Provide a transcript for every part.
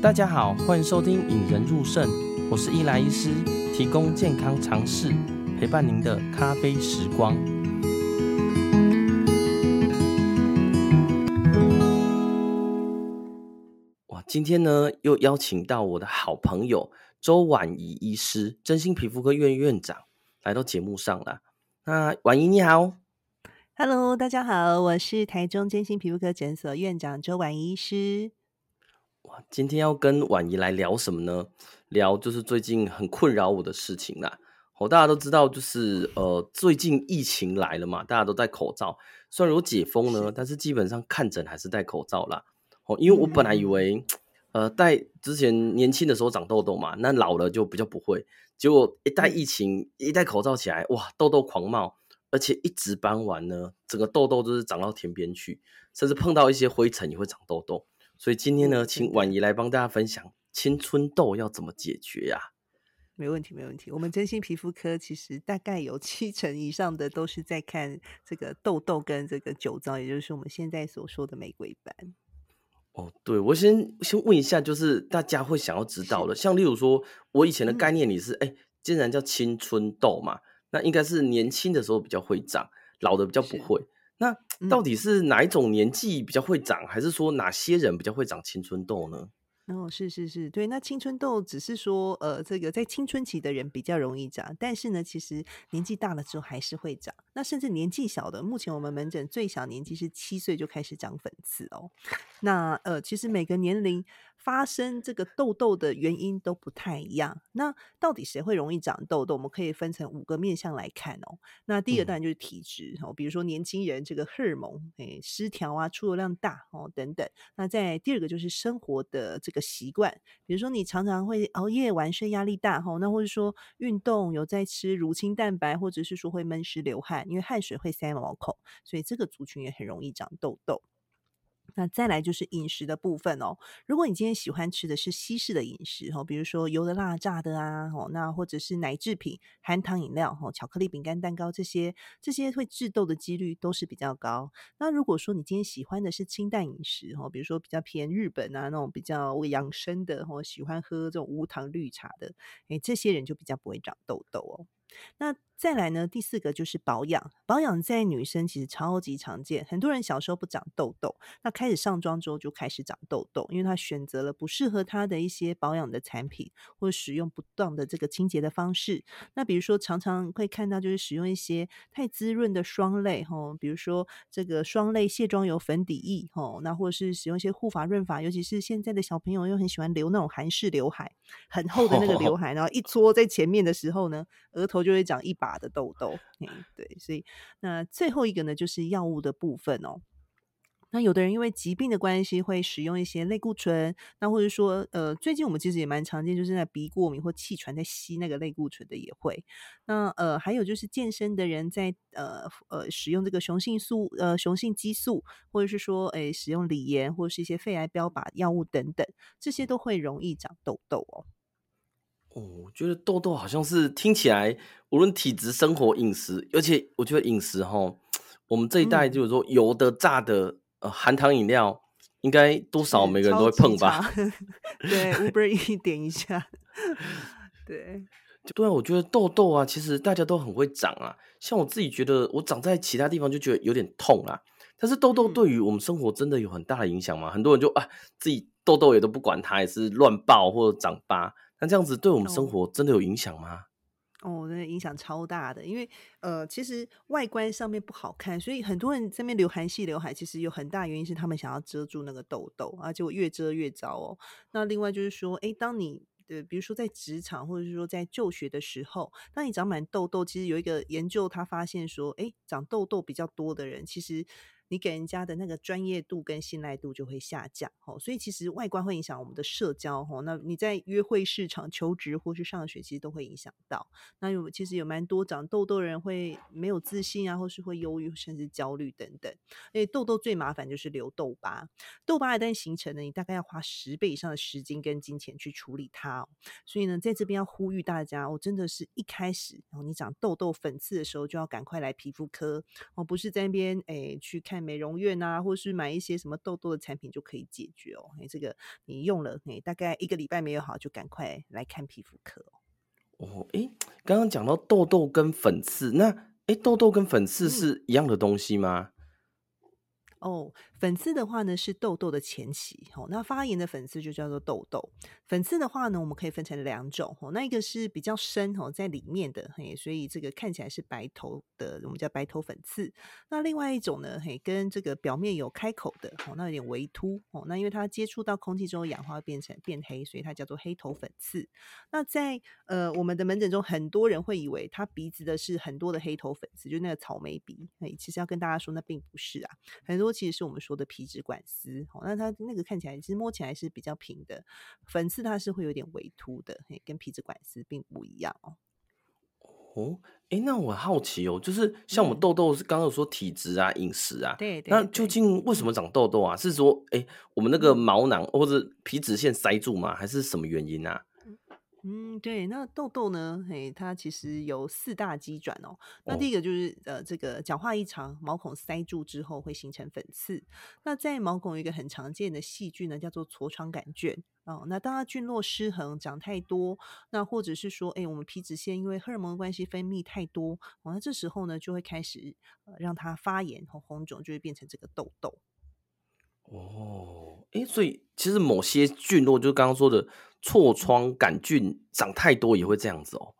大家好，欢迎收听《引人入胜》，我是伊莱医师，提供健康常识，陪伴您的咖啡时光。哇，今天呢又邀请到我的好朋友周婉仪医师，真心皮肤科院院长，来到节目上了。那婉仪你好，Hello，大家好，我是台中真心皮肤科诊所院长周婉仪医师。哇，今天要跟婉仪来聊什么呢？聊就是最近很困扰我的事情啦。哦，大家都知道，就是呃，最近疫情来了嘛，大家都戴口罩。虽然有解封呢，但是基本上看诊还是戴口罩啦。哦，因为我本来以为，呃，戴之前年轻的时候长痘痘嘛，那老了就比较不会。结果一戴疫情，一戴口罩起来，哇，痘痘狂冒，而且一值班完呢，整个痘痘都是长到天边去，甚至碰到一些灰尘也会长痘痘。所以今天呢，请婉仪来帮大家分享青春痘要怎么解决呀？没问题，没问题。我们真心皮肤科其实大概有七成以上的都是在看这个痘痘跟这个酒糟，也就是我们现在所说的玫瑰斑。哦，对，我先先问一下，就是大家会想要知道的，像例如说，我以前的概念里是，哎、嗯，既然叫青春痘嘛，那应该是年轻的时候比较会长，老的比较不会。那到底是哪一种年纪比较会长，嗯，还是说哪些人比较会长青春痘呢？哦，是是是，对。那青春痘只是说，呃，这个在青春期的人比较容易长，但是呢，其实年纪大了之后还是会长。那甚至年纪小的，目前我们门诊最小年纪是七岁就开始长粉刺哦。那呃，其实每个年龄。发生这个痘痘的原因都不太一样。那到底谁会容易长痘痘？我们可以分成五个面向来看哦。那第一个当然就是体质哦，比如说年轻人这个荷尔蒙诶失调啊，出油量大哦等等。那在第二个就是生活的这个习惯，比如说你常常会熬夜晚睡，压力大哦，那或者说运动有在吃乳清蛋白，或者是说会闷湿流汗，因为汗水会塞毛孔，所以这个族群也很容易长痘痘。那再来就是饮食的部分哦。如果你今天喜欢吃的是西式的饮食哦，比如说油的、辣、炸的啊，哦，那或者是奶制品、含糖饮料、哦，巧克力、饼干、蛋糕这些，这些会致痘的几率都是比较高。那如果说你今天喜欢的是清淡饮食哦，比如说比较偏日本啊那种比较养生的哦，喜欢喝这种无糖绿茶的，诶，这些人就比较不会长痘痘哦。那再来呢，第四个就是保养。保养在女生其实超级常见，很多人小时候不长痘痘，那开始上妆之后就开始长痘痘，因为她选择了不适合她的一些保养的产品，或者使用不当的这个清洁的方式。那比如说常常会看到就是使用一些太滋润的霜类，吼，比如说这个霜类卸妆油、粉底液，吼，那或者是使用一些护发润发，尤其是现在的小朋友又很喜欢留那种韩式刘海，很厚的那个刘海，然后一撮在前面的时候呢，额头就会长一把。大的痘痘，对，所以那最后一个呢，就是药物的部分哦。那有的人因为疾病的关系会使用一些类固醇，那或者说，呃，最近我们其实也蛮常见，就是在鼻过敏或气喘在吸那个类固醇的也会。那呃，还有就是健身的人在呃呃使用这个雄性素呃雄性激素，或者是说，诶使用锂盐或者是一些肺癌标靶药物等等，这些都会容易长痘痘哦。哦，我觉得痘痘好像是听起来，无论体质、生活、饮食，而且我觉得饮食哈，我们这一代就是说油的、炸的、呃含糖饮料，应该多少每个人都会碰吧？对，Uber 一点一下，对，对啊，我觉得痘痘啊，其实大家都很会长啊。像我自己觉得，我长在其他地方就觉得有点痛啊。但是痘痘对于我们生活真的有很大的影响吗？很多人就啊，自己痘痘也都不管它，也是乱爆或者长疤。那这样子对我们生活真的有影响吗？哦，那影响超大的，因为呃，其实外观上面不好看，所以很多人在那边留韩系刘海，其实有很大原因是他们想要遮住那个痘痘啊，结果越遮越糟哦。那另外就是说，哎，当你的比如说在职场或者是说在就学的时候，当你长满痘痘，其实有一个研究他发现说，哎，长痘痘比较多的人，其实。你给人家的那个专业度跟信赖度就会下降，哦所以其实外观会影响我们的社交，哦那你在约会市场求职或是上学，其实都会影响到。那有其实有蛮多长痘痘的人会没有自信啊，或是会忧郁甚至焦虑等等。而且痘痘最麻烦就是留痘疤，痘疤一旦形成呢，你大概要花十倍以上的时间跟金钱去处理它哦。所以呢，在这边要呼吁大家，我真的是一开始，然后你长痘痘粉刺的时候，就要赶快来皮肤科哦，不是在那边诶去看。看美容院啊，或是买一些什么痘痘的产品就可以解决哦。哎，这个你用了，哎，大概一个礼拜没有好，就赶快来看皮肤科哦。哦，哎，刚刚讲到痘痘跟粉刺，那哎，痘痘跟粉刺是一样的东西吗？哦，粉刺的话呢是痘痘的前期，哦，那发炎的粉刺就叫做痘痘。粉刺的话呢，我们可以分成两种，哦，那一个是比较深，哦，在里面的，嘿，所以这个看起来是白头的，我们叫白头粉刺。那另外一种呢，嘿，跟这个表面有开口的，哦，那有点微凸，哦，那因为它接触到空气之后氧化变成变黑，所以它叫做黑头粉刺。那在呃我们的门诊中，很多人会以为他鼻子的是很多的黑头粉刺，就那个草莓鼻，嘿，其实要跟大家说，那并不是啊，很多。其实是我们说的皮脂管丝，哦，那它那个看起来其实摸起来是比较平的，粉刺它是会有点微凸的，跟皮脂管丝并不一样哦。哦，哎，那我好奇哦，就是像我们痘痘是刚刚有说体质啊、饮食啊，对，对，那究竟为什么长痘痘啊？是说，哎，我们那个毛囊或者皮脂腺塞住吗？还是什么原因啊？嗯，对，那痘痘呢？嘿，它其实有四大机转哦。那第一个就是、哦、呃，这个角化异常，毛孔塞住之后会形成粉刺。那在毛孔有一个很常见的细菌呢，叫做痤疮杆菌哦。那当它菌落失衡，长太多，那或者是说，哎，我们皮脂腺因为荷尔蒙的关系分泌太多，哦，那这时候呢就会开始呃让它发炎和红肿，就会变成这个痘痘。哦，哎，所以其实某些菌落，就是刚刚说的痤疮杆菌长太多，也会这样子哦。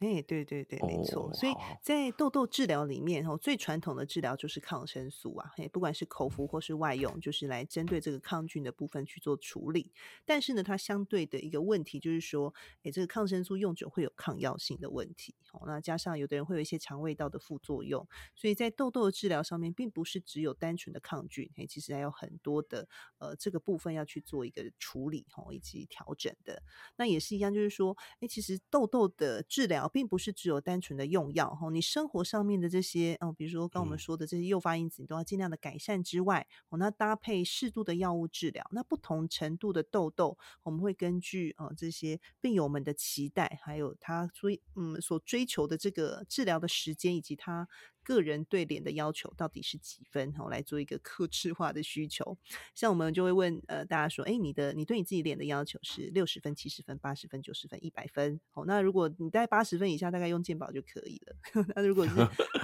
哎，对对对，没错。所以在痘痘治疗里面，哦，最传统的治疗就是抗生素啊，不管是口服或是外用，就是来针对这个抗菌的部分去做处理。但是呢，它相对的一个问题就是说，哎，这个抗生素用久会有抗药性的问题。哦，那加上有的人会有一些肠胃道的副作用，所以在痘痘的治疗上面，并不是只有单纯的抗菌，嘿，其实还有很多的呃这个部分要去做一个处理哦，以及调整的。那也是一样，就是说，哎，其实痘痘的治疗。并不是只有单纯的用药哈，你生活上面的这些，嗯，比如说刚我们说的这些诱发因子，你都要尽量的改善之外，哦，那搭配适度的药物治疗，那不同程度的痘痘，我们会根据呃这些病友们的期待，还有他追嗯所追求的这个治疗的时间以及他。个人对脸的要求到底是几分？好，来做一个客制化的需求。像我们就会问呃大家说，哎，你的你对你自己脸的要求是六十分、七十分、八十分、九十分、一百分？好，那如果你在八十分以下，大概用健保就可以了。那如果是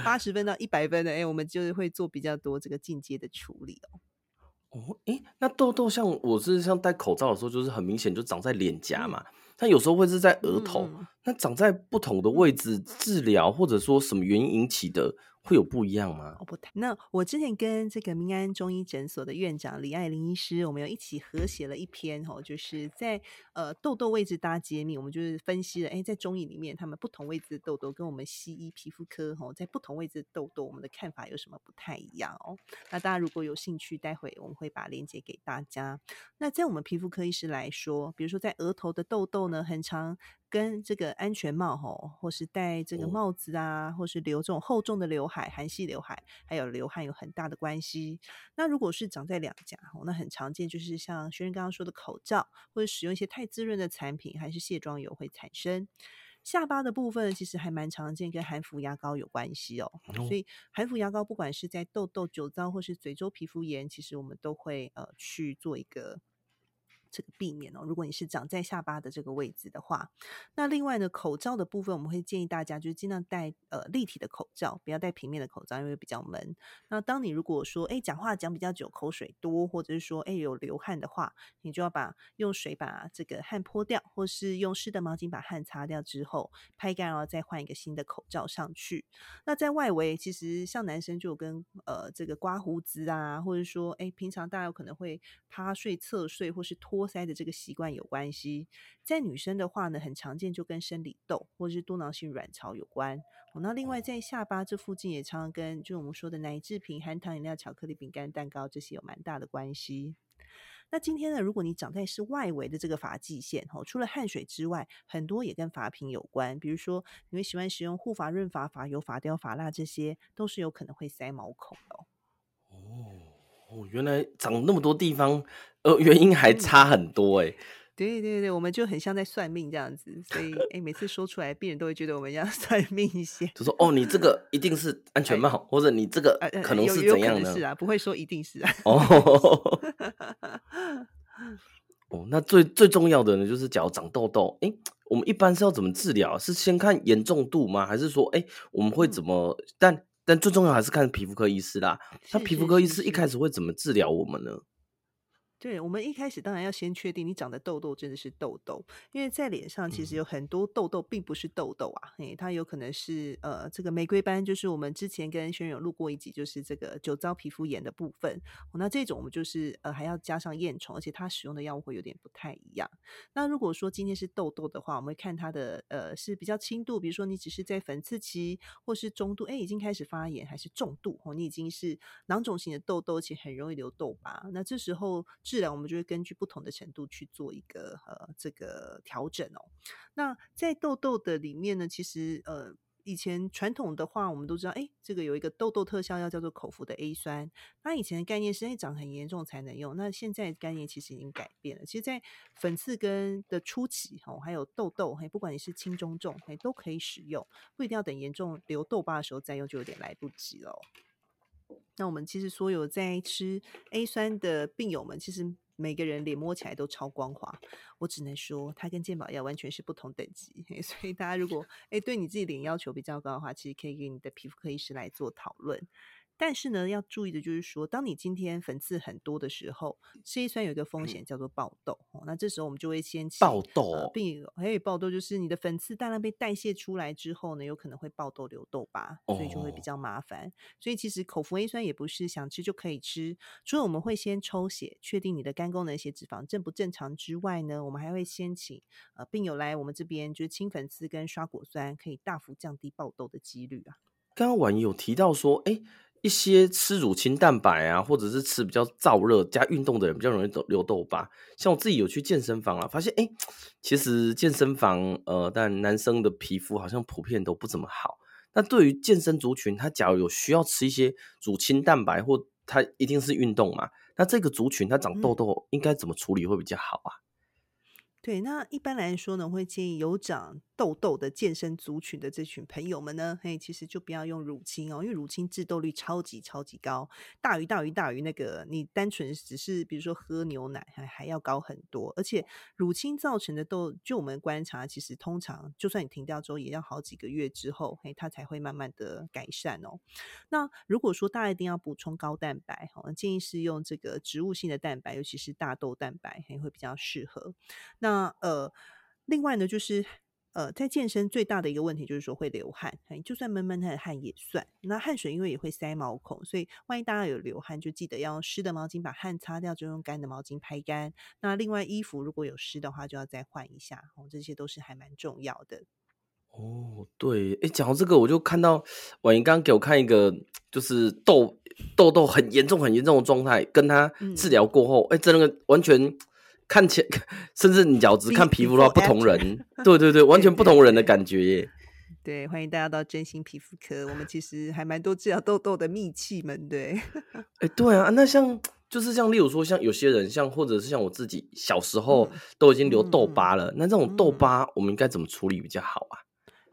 八十分到一百分的，哎，我们就会做比较多这个进阶的处理哦。哦，诶，那痘痘像我是像戴口罩的时候，就是很明显就长在脸颊嘛。它有时候会是在额头，嗯、那长在不同的位置治疗，或者说什么原因引起的？会有不一样吗？哦，不太。那我之前跟这个民安中医诊所的院长李爱玲医师，我们有一起合写了一篇哦，就是在呃痘痘位置大揭秘，我们就是分析了，哎，在中医里面，他们不同位置的痘痘跟我们西医皮肤科哦，在不同位置的痘痘，我们的看法有什么不太一样哦？那大家如果有兴趣，待会我们会把链接给大家。那在我们皮肤科医师来说，比如说在额头的痘痘呢，很常。跟这个安全帽吼，或是戴这个帽子啊，或是留这种厚重的刘海、韩系刘海，还有流汗有很大的关系。那如果是长在两颊，那很常见就是像学生刚刚说的口罩，或者使用一些太滋润的产品，还是卸妆油会产生。下巴的部分其实还蛮常见，跟含氟牙膏有关系哦。所以含氟牙膏不管是在痘痘、酒糟或是嘴周皮肤炎，其实我们都会呃去做一个。这个避免哦，如果你是长在下巴的这个位置的话，那另外呢，口罩的部分我们会建议大家就是尽量戴呃立体的口罩，不要戴平面的口罩，因为比较闷。那当你如果说哎讲话讲比较久，口水多，或者是说哎有流汗的话，你就要把用水把这个汗泼掉，或是用湿的毛巾把汗擦掉之后拍干，然后再换一个新的口罩上去。那在外围，其实像男生就跟呃这个刮胡子啊，或者说哎平常大家有可能会趴睡、侧睡或是脱。多塞的这个习惯有关系，在女生的话呢，很常见就跟生理痘或者是多囊性卵巢有关。哦，那另外在下巴这附近也常常跟就我们说的奶制品、含糖饮料、巧克力、饼干、蛋糕这些有蛮大的关系。那今天呢，如果你长在是外围的这个发际线，哦，除了汗水之外，很多也跟发品有关。比如说，你会喜欢使用护发、润发、发油、发雕、发蜡，这些都是有可能会塞毛孔的哦。哦，原来长那么多地方。呃，原因还差很多哎、欸，对对对，我们就很像在算命这样子，所以哎，每次说出来，病人都会觉得我们要 算命一些，就说哦，你这个一定是安全帽，或者你这个可能是怎样的？是啊，不会说一定是啊。哦，哦，那最最重要的呢，就是假如长痘痘，哎，我们一般是要怎么治疗？是先看严重度吗？还是说，哎，我们会怎么？嗯、但但最重要还是看皮肤科医师啦。那皮肤科医师一开始会怎么治疗我们呢？对，我们一开始当然要先确定你长的痘痘真的是痘痘，因为在脸上其实有很多痘痘并不是痘痘啊，诶、嗯，它有可能是呃这个玫瑰斑，就是我们之前跟轩勇录过一集，就是这个酒糟皮肤炎的部分。哦、那这种我们就是呃还要加上验虫，而且它使用的药物会有点不太一样。那如果说今天是痘痘的话，我们会看它的呃是比较轻度，比如说你只是在粉刺期，或是中度，哎已经开始发炎，还是重度哦，你已经是囊肿型的痘痘，而且很容易留痘疤。那这时候。治疗我们就会根据不同的程度去做一个呃这个调整哦。那在痘痘的里面呢，其实呃以前传统的话，我们都知道，哎，这个有一个痘痘特效药叫做口服的 A 酸。那以前的概念是，哎，长很严重才能用。那现在概念其实已经改变了。其实，在粉刺根的初期哦，还有痘痘，嘿，不管你是轻中重，嘿，都可以使用，不一定要等严重留痘疤的时候再用，就有点来不及了。那我们其实所有在吃 A 酸的病友们，其实每个人脸摸起来都超光滑。我只能说，它跟健保药完全是不同等级。所以大家如果诶对你自己脸要求比较高的话，其实可以给你的皮肤科医师来做讨论。但是呢，要注意的就是说，当你今天粉刺很多的时候，吃 A 酸有一个风险叫做爆痘。哦，那这时候我们就会先爆痘，呃、并还有爆痘，就是你的粉刺大量被代谢出来之后呢，有可能会爆痘留痘疤，所以就会比较麻烦。哦、所以其实口服 A 酸也不是想吃就可以吃，除了我们会先抽血确定你的肝功能、血脂肪正不正常之外呢，我们还会先请呃病友来我们这边，就是清粉刺跟刷果酸，可以大幅降低爆痘的几率啊。刚刚婉仪有提到说，哎。一些吃乳清蛋白啊，或者是吃比较燥热加运动的人，比较容易走留痘疤。像我自己有去健身房啊，发现哎、欸，其实健身房呃，但男生的皮肤好像普遍都不怎么好。那对于健身族群，他假如有需要吃一些乳清蛋白，或他一定是运动嘛，那这个族群他长痘痘应该怎么处理会比较好啊？对，那一般来说呢，会建议有长痘痘的健身族群的这群朋友们呢，嘿，其实就不要用乳清哦，因为乳清致痘率超级超级高，大于大于大于那个你单纯只是比如说喝牛奶还还要高很多，而且乳清造成的痘，就我们观察，其实通常就算你停掉之后，也要好几个月之后，嘿，它才会慢慢的改善哦。那如果说大家一定要补充高蛋白，哈，建议是用这个植物性的蛋白，尤其是大豆蛋白，嘿，会比较适合。那呃，另外呢，就是呃，在健身最大的一个问题就是说会流汗，就算闷闷的汗也算。那汗水因为也会塞毛孔，所以万一大家有流汗，就记得要用湿的毛巾把汗擦掉，就用干的毛巾拍干。那另外衣服如果有湿的话，就要再换一下哦，这些都是还蛮重要的。哦，对，哎，讲到这个，我就看到婉莹刚刚给我看一个，就是痘痘痘很严重、很严重的状态，跟他治疗过后，哎、嗯，真的完全。看起来，甚至你角质看皮肤的话，不同人，对对对，完全不同人的感觉耶。对，欢迎大家到真心皮肤科，我们其实还蛮多治疗痘痘的秘器们。对，哎，对啊，那像就是像例如说，像有些人，像或者是像我自己小时候都已经留痘疤了，嗯、那这种痘疤我们应该怎么处理比较好啊？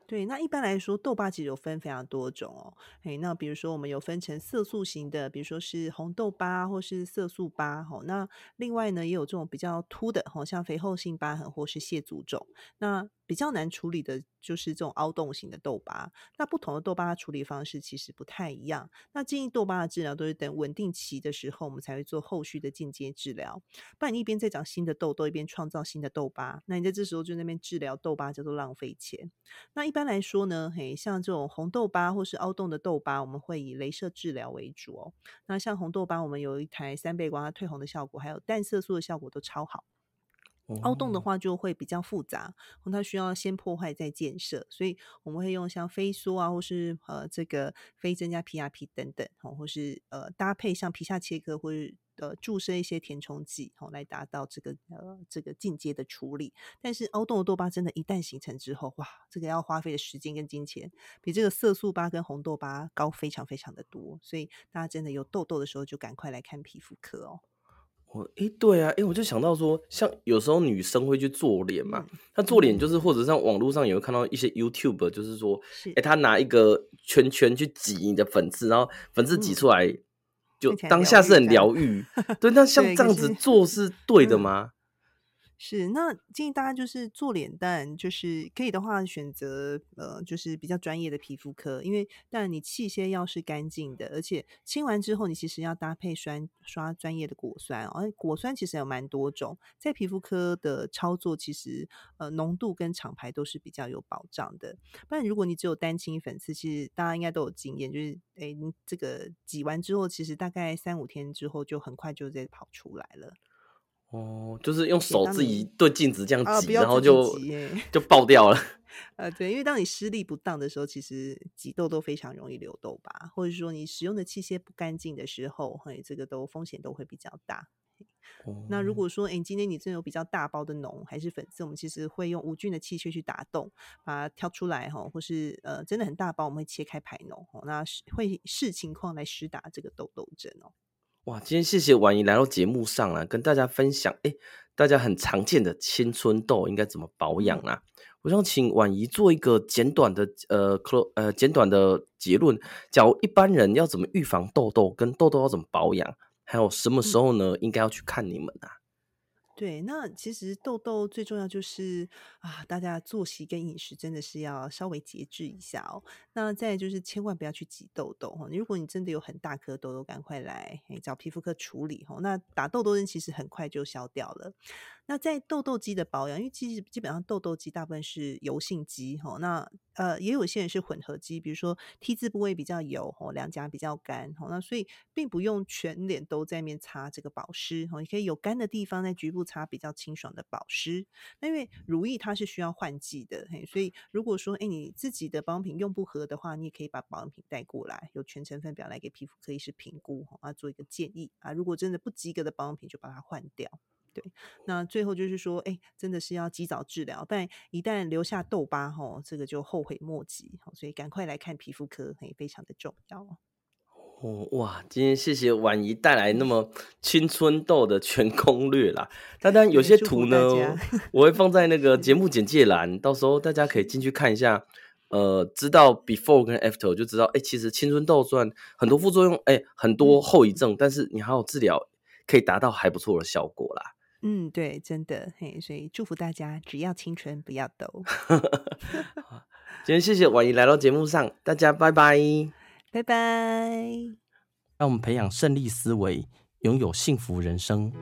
对，那一般来说，痘疤其实有分非常多种哦。哎，那比如说我们有分成色素型的，比如说是红痘疤或是色素疤。吼，那另外呢，也有这种比较凸的，吼，像肥厚性疤痕或是蟹足肿。那比较难处理的就是这种凹洞型的痘疤，那不同的痘疤处理方式其实不太一样。那建议痘疤的治疗都是等稳定期的时候，我们才会做后续的进阶治疗。不然你一边在长新的痘痘，一边创造新的痘疤，那你在这时候就那边治疗痘疤叫做浪费钱。那一般来说呢，嘿，像这种红痘疤或是凹洞的痘疤，我们会以镭射治疗为主哦。那像红痘疤，我们有一台三倍光，它退红的效果还有淡色素的效果都超好。凹洞的话就会比较复杂，它需要先破坏再建设，所以我们会用像飞梭啊，或是呃这个非增加 PRP 等等，或是呃搭配像皮下切割或是呃注射一些填充剂，来达到这个呃这个进阶的处理。但是凹洞的痘疤真的，一旦形成之后，哇，这个要花费的时间跟金钱，比这个色素疤跟红痘疤高非常非常的多，所以大家真的有痘痘的时候，就赶快来看皮肤科哦。我哎、欸，对啊，哎、欸，我就想到说，像有时候女生会去做脸嘛，她、嗯、做脸就是或者像网络上也会看到一些 YouTube，就是说，哎、欸，她拿一个圈圈去挤你的粉刺，然后粉刺挤出来，就当下是很疗愈。对，那像这样子做是对的吗？是，那建议大家就是做脸蛋，就是可以的话选择呃，就是比较专业的皮肤科，因为但你器械要是干净的，而且清完之后你其实要搭配刷刷专业的果酸哦，果酸其实有蛮多种，在皮肤科的操作其实呃浓度跟厂牌都是比较有保障的。不然如果你只有单清粉刺，其实大家应该都有经验，就是哎，你这个挤完之后，其实大概三五天之后就很快就再跑出来了。哦，就是用手自己对镜子这样挤，啊、然后就就爆掉了。呃，对，因为当你施力不当的时候，其实挤痘痘非常容易留痘疤，或者说你使用的器械不干净的时候，嘿，这个都风险都会比较大。哦、那如果说，哎，今天你真的有比较大包的脓还是粉刺，我们其实会用无菌的器械去打洞，把它挑出来哈，或是呃真的很大包，我们会切开排脓，那会视情况来施打这个痘痘针哦。哇，今天谢谢婉仪来到节目上啊，跟大家分享，哎，大家很常见的青春痘应该怎么保养啊？我想请婉仪做一个简短的，呃，呃，简短的结论。假如一般人要怎么预防痘痘，跟痘痘要怎么保养，还有什么时候呢，应该要去看你们啊？对，那其实痘痘最重要就是啊，大家作息跟饮食真的是要稍微节制一下哦。那再就是千万不要去挤痘痘哈。如果你真的有很大颗痘痘，赶快来找皮肤科处理哈。那打痘痘针其实很快就消掉了。那在痘痘肌的保养，因为其实基本上痘痘肌大部分是油性肌哈，那呃也有些人是混合肌，比如说 T 字部位比较油哈，两颊比较干哈，那所以并不用全脸都在面擦这个保湿哈，你可以有干的地方在局部擦比较清爽的保湿。那因为乳液它是需要换季的，所以如果说哎你自己的保养品用不合的话，你也可以把保养品带过来，有全成分表来给皮肤科医师评估啊，做一个建议啊。如果真的不及格的保养品，就把它换掉。对，那最后就是说，哎，真的是要及早治疗，但一旦留下痘疤，吼，这个就后悔莫及，所以赶快来看皮肤科，也非常的重要。哦，哇，今天谢谢婉仪带来那么青春痘的全攻略啦。当然有些图呢，我会放在那个节目简介栏，到时候大家可以进去看一下，呃，知道 before 跟 after 就知道，哎，其实青春痘虽然很多副作用，哎，很多后遗症，但是你好好治疗，可以达到还不错的效果啦。嗯，对，真的嘿，所以祝福大家，只要青春不要抖。今天谢谢婉仪来到节目上，大家拜拜，拜拜。让我们培养胜利思维，拥有幸福人生。